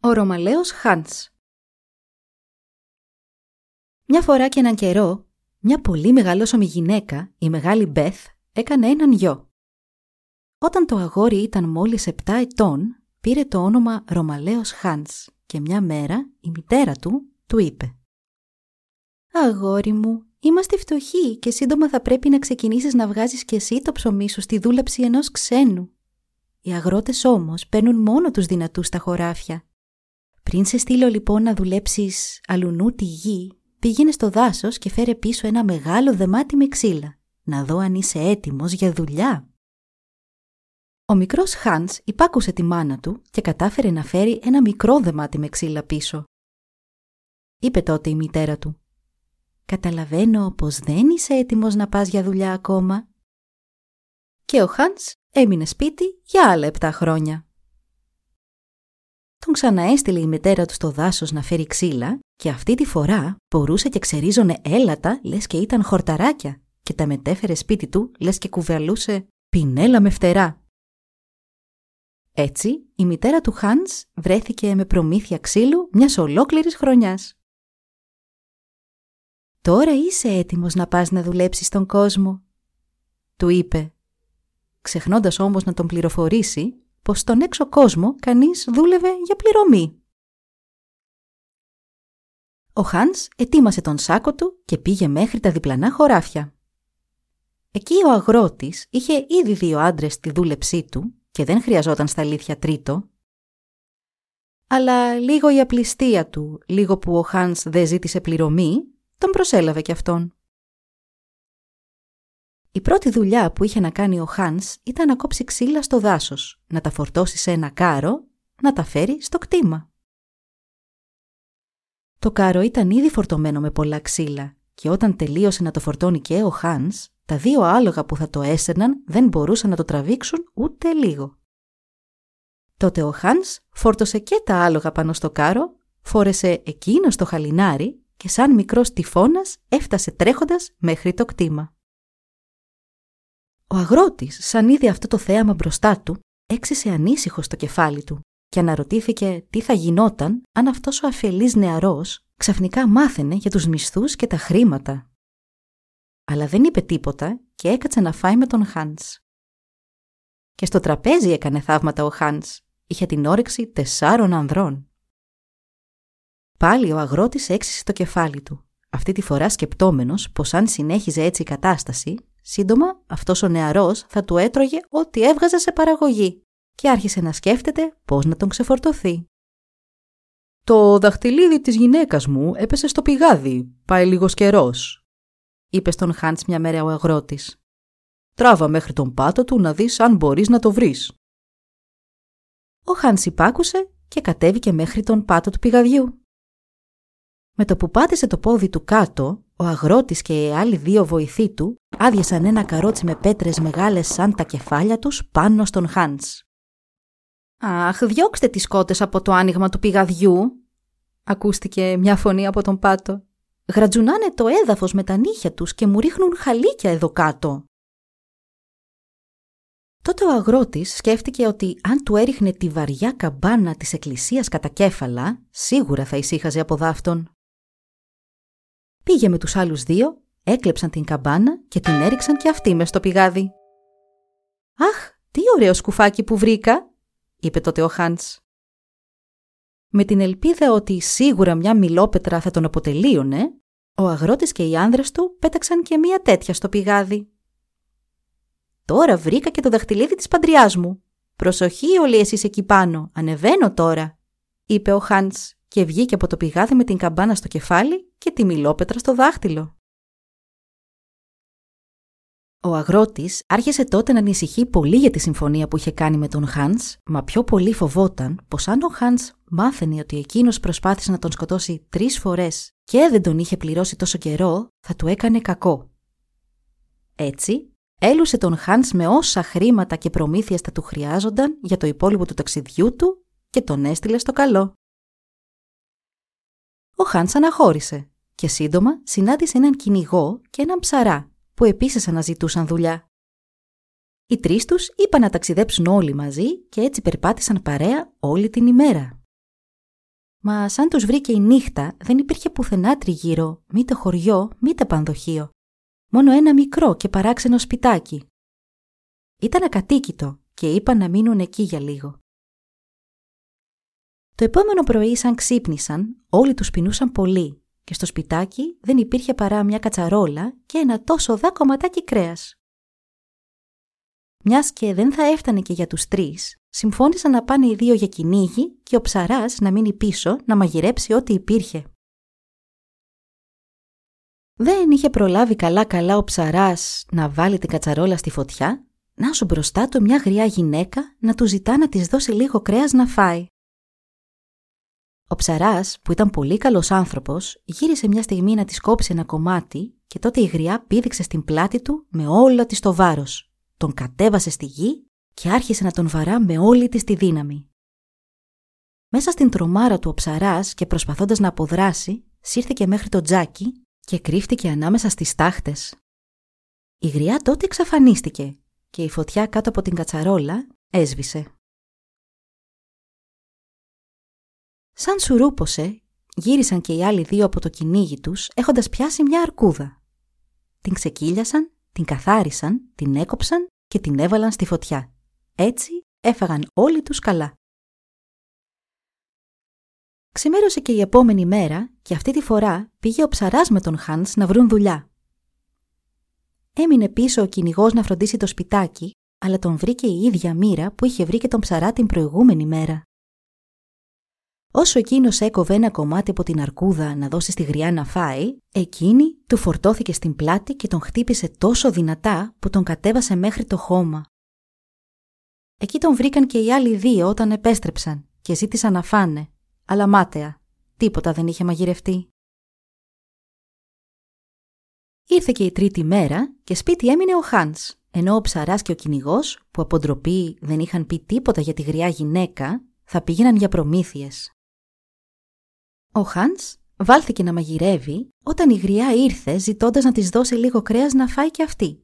Ο Ρωμαλαίος Χάντς Μια φορά και έναν καιρό, μια πολύ μεγαλόσωμη γυναίκα, η μεγάλη Μπεθ, έκανε έναν γιο. Όταν το αγόρι ήταν μόλις 7 ετών, πήρε το όνομα Ρωμαλαίος Χάντς και μια μέρα η μητέρα του του είπε «Αγόρι μου, είμαστε φτωχοί και σύντομα θα πρέπει να ξεκινήσεις να βγάζεις και εσύ το ψωμί σου στη δούλεψη ενός ξένου. Οι αγρότες όμως παίρνουν μόνο τους δυνατούς στα χωράφια πριν σε στείλω λοιπόν να δουλέψεις αλουνού τη γη, πήγαινε στο δάσος και φέρε πίσω ένα μεγάλο δεμάτι με ξύλα, να δω αν είσαι έτοιμος για δουλειά. Ο μικρός Χάνς υπάκουσε τη μάνα του και κατάφερε να φέρει ένα μικρό δεμάτι με ξύλα πίσω. Είπε τότε η μητέρα του «Καταλαβαίνω πως δεν είσαι έτοιμος να πας για δουλειά ακόμα». Και ο Χάνς έμεινε σπίτι για άλλα επτά χρόνια. Τον ξαναέστειλε η μητέρα του στο δάσος να φέρει ξύλα και αυτή τη φορά μπορούσε και ξερίζωνε έλατα λες και ήταν χορταράκια και τα μετέφερε σπίτι του λες και κουβαλούσε πινέλα με φτερά. Έτσι, η μητέρα του Χάνς βρέθηκε με προμήθεια ξύλου μιας ολόκληρης χρονιάς. «Τώρα είσαι έτοιμος να πας να δουλέψεις στον κόσμο», του είπε, ξεχνώντας όμως να τον πληροφορήσει πως στον έξω κόσμο κανείς δούλευε για πληρωμή. Ο Χάνς ετοίμασε τον σάκο του και πήγε μέχρι τα διπλανά χωράφια. Εκεί ο αγρότης είχε ήδη δύο άντρες στη δούλεψή του και δεν χρειαζόταν στα αλήθεια τρίτο. Αλλά λίγο η απληστία του, λίγο που ο Χάνς δεν ζήτησε πληρωμή, τον προσέλαβε κι αυτόν. Η πρώτη δουλειά που είχε να κάνει ο Χάνς ήταν να κόψει ξύλα στο δάσος, να τα φορτώσει σε ένα κάρο, να τα φέρει στο κτήμα. Το κάρο ήταν ήδη φορτωμένο με πολλά ξύλα και όταν τελείωσε να το φορτώνει και ο Χάνς, τα δύο άλογα που θα το έσερναν δεν μπορούσαν να το τραβήξουν ούτε λίγο. Τότε ο Χάνς φόρτωσε και τα άλογα πάνω στο κάρο, φόρεσε εκείνο το χαλινάρι και σαν μικρός τυφώνας έφτασε τρέχοντας μέχρι το κτήμα. Ο αγρότης, σαν είδε αυτό το θέαμα μπροστά του, έξισε ανήσυχο στο κεφάλι του και αναρωτήθηκε τι θα γινόταν αν αυτός ο αφελής νεαρός ξαφνικά μάθαινε για τους μισθούς και τα χρήματα. Αλλά δεν είπε τίποτα και έκατσε να φάει με τον Χάντς. Και στο τραπέζι έκανε θαύματα ο Χάντς. Είχε την όρεξη τεσσάρων ανδρών. Πάλι ο αγρότης έξισε το κεφάλι του, αυτή τη φορά σκεπτόμενος πως αν συνέχιζε έτσι η κατάσταση, Σύντομα, αυτός ο νεαρός θα του έτρωγε ό,τι έβγαζε σε παραγωγή και άρχισε να σκέφτεται πώς να τον ξεφορτωθεί. «Το δαχτυλίδι της γυναίκας μου έπεσε στο πηγάδι, πάει λίγος καιρός», είπε στον Χάντς μια μέρα ο αγρότης. «Τράβα μέχρι τον πάτο του να δεις αν μπορείς να το βρεις». Ο Χάντς υπάκουσε και κατέβηκε μέχρι τον πάτο του πηγαδιού. Με το που πάτησε το πόδι του κάτω, ο αγρότης και οι άλλοι δύο βοηθοί του άδειασαν ένα καρότσι με πέτρες μεγάλες σαν τα κεφάλια τους πάνω στον Χάντς. «Αχ, διώξτε τις κότες από το άνοιγμα του πηγαδιού», ακούστηκε μια φωνή από τον πάτο. «Γρατζουνάνε το έδαφος με τα νύχια τους και μου ρίχνουν χαλίκια εδώ κάτω». Τότε ο αγρότης σκέφτηκε ότι αν του έριχνε τη βαριά καμπάνα της εκκλησίας κατά κέφαλα, σίγουρα θα ησύχαζε από δάφτον. Πήγε με τους άλλους δύο, έκλεψαν την καμπάνα και την έριξαν και αυτοί μες στο πηγάδι. «Αχ, τι ωραίο σκουφάκι που βρήκα», είπε τότε ο Χάντς. Με την ελπίδα ότι σίγουρα μια μιλόπετρα θα τον αποτελείωνε, ο αγρότης και οι άνδρες του πέταξαν και μία τέτοια στο πηγάδι. «Τώρα βρήκα και το δαχτυλίδι της παντριάς μου. Προσοχή όλοι εσείς εκεί πάνω, ανεβαίνω τώρα», είπε ο Χάντς και βγήκε από το πηγάδι με την καμπάνα στο κεφάλι και τη μιλόπετρα στο δάχτυλο. Ο αγρότης άρχισε τότε να ανησυχεί πολύ για τη συμφωνία που είχε κάνει με τον Χάνς, μα πιο πολύ φοβόταν πως αν ο Χάνς μάθαινε ότι εκείνος προσπάθησε να τον σκοτώσει τρεις φορές και δεν τον είχε πληρώσει τόσο καιρό, θα του έκανε κακό. Έτσι, έλουσε τον Χάνς με όσα χρήματα και προμήθειες θα του χρειάζονταν για το υπόλοιπο του ταξιδιού του και τον έστειλε στο καλό. Ο Χάνς αναχώρησε και σύντομα συνάντησε έναν κυνηγό και έναν ψαρά που επίσης αναζητούσαν δουλειά. Οι τρεις τους είπαν να ταξιδέψουν όλοι μαζί και έτσι περπάτησαν παρέα όλη την ημέρα. Μα σαν τους βρήκε η νύχτα δεν υπήρχε πουθενά τριγύρω, μήτε χωριό, μήτε πανδοχείο. Μόνο ένα μικρό και παράξενο σπιτάκι. Ήταν ακατοίκητο και είπαν να μείνουν εκεί για λίγο. Το επόμενο πρωί σαν ξύπνησαν, όλοι τους πεινούσαν πολύ και στο σπιτάκι δεν υπήρχε παρά μια κατσαρόλα και ένα τόσο δά κομματάκι κρέας. Μιας και δεν θα έφτανε και για τους τρεις, συμφώνησαν να πάνε οι δύο για κυνήγι και ο ψαράς να μείνει πίσω να μαγειρέψει ό,τι υπήρχε. Δεν είχε προλάβει καλά-καλά ο ψαράς να βάλει την κατσαρόλα στη φωτιά, να σου μπροστά του μια γριά γυναίκα να του ζητά να της δώσει λίγο κρέας να φάει. Ο ψαράς, που ήταν πολύ καλός άνθρωπος, γύρισε μια στιγμή να της κόψει ένα κομμάτι και τότε η γριά πήδηξε στην πλάτη του με όλο της το βάρος. Τον κατέβασε στη γη και άρχισε να τον βαρά με όλη της τη δύναμη. Μέσα στην τρομάρα του ο ψαράς και προσπαθώντας να αποδράσει, σύρθηκε μέχρι το τζάκι και κρύφτηκε ανάμεσα στις τάχτες. Η γριά τότε εξαφανίστηκε και η φωτιά κάτω από την κατσαρόλα έσβησε. Σαν σουρούπωσε, γύρισαν και οι άλλοι δύο από το κυνήγι τους, έχοντας πιάσει μια αρκούδα. Την ξεκύλιασαν, την καθάρισαν, την έκοψαν και την έβαλαν στη φωτιά. Έτσι έφαγαν όλοι τους καλά. Ξημέρωσε και η επόμενη μέρα και αυτή τη φορά πήγε ο ψαράς με τον Χάνς να βρουν δουλειά. Έμεινε πίσω ο κυνηγός να φροντίσει το σπιτάκι, αλλά τον βρήκε η ίδια μοίρα που είχε βρει και τον ψαρά την προηγούμενη μέρα. Όσο εκείνος έκοβε ένα κομμάτι από την αρκούδα να δώσει στη γριά να φάει, εκείνη του φορτώθηκε στην πλάτη και τον χτύπησε τόσο δυνατά που τον κατέβασε μέχρι το χώμα. Εκεί τον βρήκαν και οι άλλοι δύο όταν επέστρεψαν και ζήτησαν να φάνε, αλλά μάταια, τίποτα δεν είχε μαγειρευτεί. Ήρθε και η τρίτη μέρα και σπίτι έμεινε ο Χάνς, ενώ ο ψαράς και ο κυνηγός, που από ντροπή δεν είχαν πει τίποτα για τη γριά γυναίκα, θα πήγαιναν για προμήθειες. Ο Χάνς βάλθηκε να μαγειρεύει όταν η γριά ήρθε ζητώντας να της δώσει λίγο κρέας να φάει και αυτή.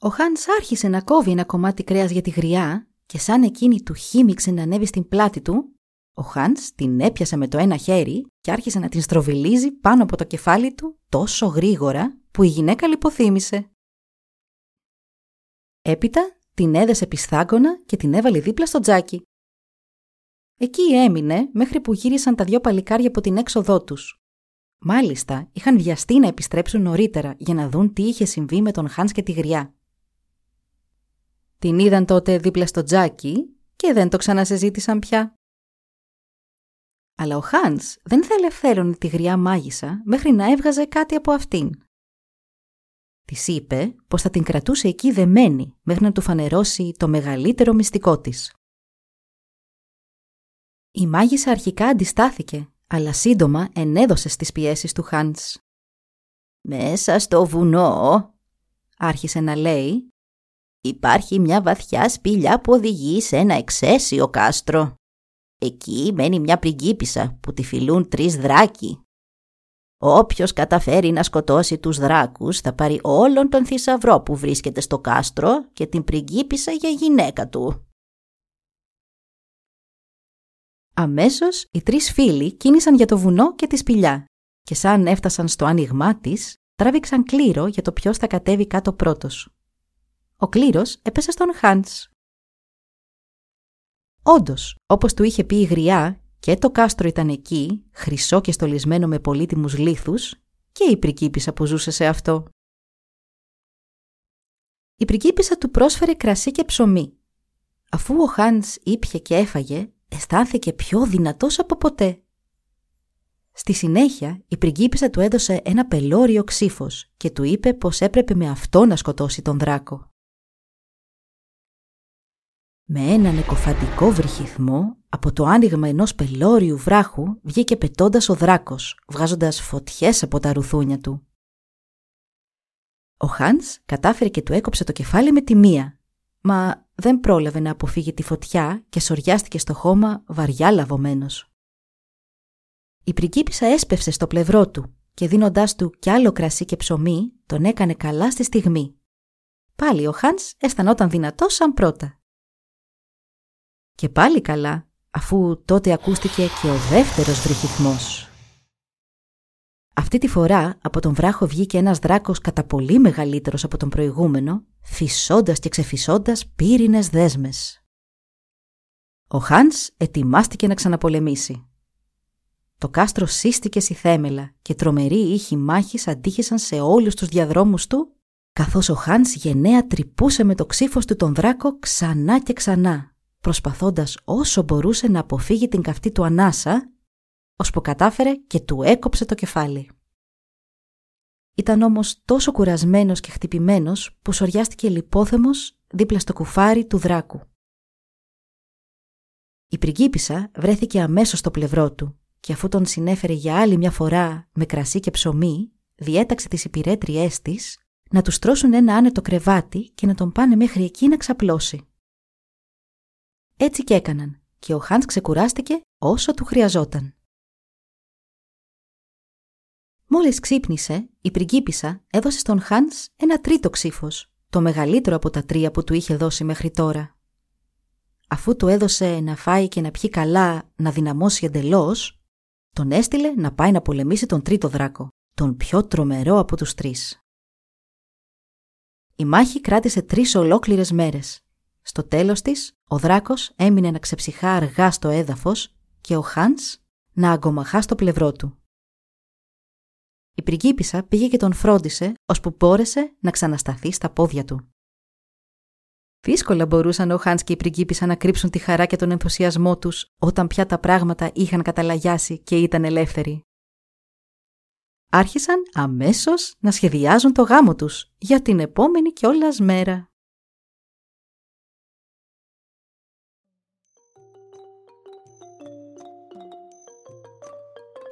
Ο Χάνς άρχισε να κόβει ένα κομμάτι κρέας για τη γριά και σαν εκείνη του χύμιξε να ανέβει στην πλάτη του, ο Χάνς την έπιασε με το ένα χέρι και άρχισε να την στροβιλίζει πάνω από το κεφάλι του τόσο γρήγορα που η γυναίκα λιποθύμησε. Έπειτα την έδεσε πιστάγκωνα και την έβαλε δίπλα στο τζάκι. Εκεί έμεινε μέχρι που γύρισαν τα δυο παλικάρια από την έξοδό τους. Μάλιστα, είχαν βιαστεί να επιστρέψουν νωρίτερα για να δουν τι είχε συμβεί με τον Χάνς και τη γριά. Την είδαν τότε δίπλα στο τζάκι και δεν το ξανασυζήτησαν πια. Αλλά ο Χάνς δεν θα ελευθέρωνε τη γριά μάγισσα μέχρι να έβγαζε κάτι από αυτήν. Της είπε πως θα την κρατούσε εκεί δεμένη μέχρι να του φανερώσει το μεγαλύτερο μυστικό της. Η μάγισσα αρχικά αντιστάθηκε, αλλά σύντομα ενέδωσε στις πιέσεις του Χάντς. «Μέσα στο βουνό», άρχισε να λέει, «υπάρχει μια βαθιά σπηλιά που οδηγεί σε ένα εξαίσιο κάστρο. Εκεί μένει μια πριγκίπισσα που τη φιλούν τρεις δράκοι. Όποιος καταφέρει να σκοτώσει τους δράκους θα πάρει όλον τον θησαυρό που βρίσκεται στο κάστρο και την πριγκίπισσα για γυναίκα του. Αμέσως οι τρεις φίλοι κίνησαν για το βουνό και τη σπηλιά και σαν έφτασαν στο άνοιγμά της, τράβηξαν κλήρο για το ποιος θα κατέβει κάτω πρώτος. Ο κλήρος έπεσε στον Χάντς. Όντως, όπως του είχε πει η γριά, και το κάστρο ήταν εκεί, χρυσό και στολισμένο με πολύτιμους λίθους, και η πρικίπισσα που ζούσε σε αυτό. Η πρικίπισσα του πρόσφερε κρασί και ψωμί. Αφού ο Χάντς ήπια και έφαγε, αισθάνθηκε πιο δυνατός από ποτέ. Στη συνέχεια, η πριγκίπισσα του έδωσε ένα πελώριο ξύφος και του είπε πως έπρεπε με αυτό να σκοτώσει τον δράκο. Με έναν εκοφαντικό βρυχυθμό, από το άνοιγμα ενός πελώριου βράχου βγήκε πετώντας ο δράκος, βγάζοντας φωτιές από τα ρουθούνια του. Ο Χάνς κατάφερε και του έκοψε το κεφάλι με τη μία, μα δεν πρόλαβε να αποφύγει τη φωτιά και σοριάστηκε στο χώμα βαριά λαβωμένος. Η πριγκίπισσα έσπευσε στο πλευρό του και δίνοντάς του κι άλλο κρασί και ψωμί, τον έκανε καλά στη στιγμή. Πάλι ο Χάνς αισθανόταν δυνατός σαν πρώτα. Και πάλι καλά, αφού τότε ακούστηκε και ο δεύτερος βρυχυθμός. Αυτή τη φορά από τον βράχο βγήκε ένας δράκος κατά πολύ μεγαλύτερος από τον προηγούμενο, φυσώντας και ξεφυσώντας πύρινες δέσμες. Ο Χάνς ετοιμάστηκε να ξαναπολεμήσει. Το κάστρο σύστηκε στη θέμελα και τρομεροί ήχοι μάχης αντίχησαν σε όλους τους διαδρόμους του, καθώς ο Χάνς γενναία τρυπούσε με το ξύφος του τον δράκο ξανά και ξανά, προσπαθώντας όσο μπορούσε να αποφύγει την καυτή του ανάσα, ώσπου κατάφερε και του έκοψε το κεφάλι. Ήταν όμως τόσο κουρασμένος και χτυπημένος που σοριάστηκε λιπόθεμος δίπλα στο κουφάρι του δράκου. Η πριγκίπισσα βρέθηκε αμέσως στο πλευρό του και αφού τον συνέφερε για άλλη μια φορά με κρασί και ψωμί, διέταξε τις υπηρέτριές της να τους στρώσουν ένα άνετο κρεβάτι και να τον πάνε μέχρι εκεί να ξαπλώσει. Έτσι και έκαναν και ο Χάντς ξεκουράστηκε όσο του χρειαζόταν. Μόλις ξύπνησε, η πριγκίπισσα έδωσε στον Χάντς ένα τρίτο ξύφος, το μεγαλύτερο από τα τρία που του είχε δώσει μέχρι τώρα. Αφού του έδωσε να φάει και να πιει καλά, να δυναμώσει εντελώς, τον έστειλε να πάει να πολεμήσει τον τρίτο δράκο, τον πιο τρομερό από τους τρεις. Η μάχη κράτησε τρεις ολόκληρες μέρες. Στο τέλος της, ο δράκος έμεινε να ξεψυχά αργά στο έδαφος και ο Χάντς να αγκομαχά στο πλευρό του. Η πριγκίπισσα πήγε και τον φρόντισε, ώσπου μπόρεσε να ξανασταθεί στα πόδια του. Δύσκολα μπορούσαν ο Χάνς και η πριγκίπισσα να κρύψουν τη χαρά και τον ενθουσιασμό τους όταν πια τα πράγματα είχαν καταλαγιάσει και ήταν ελεύθεροι. Άρχισαν αμέσως να σχεδιάζουν το γάμο τους για την επόμενη κιόλας μέρα.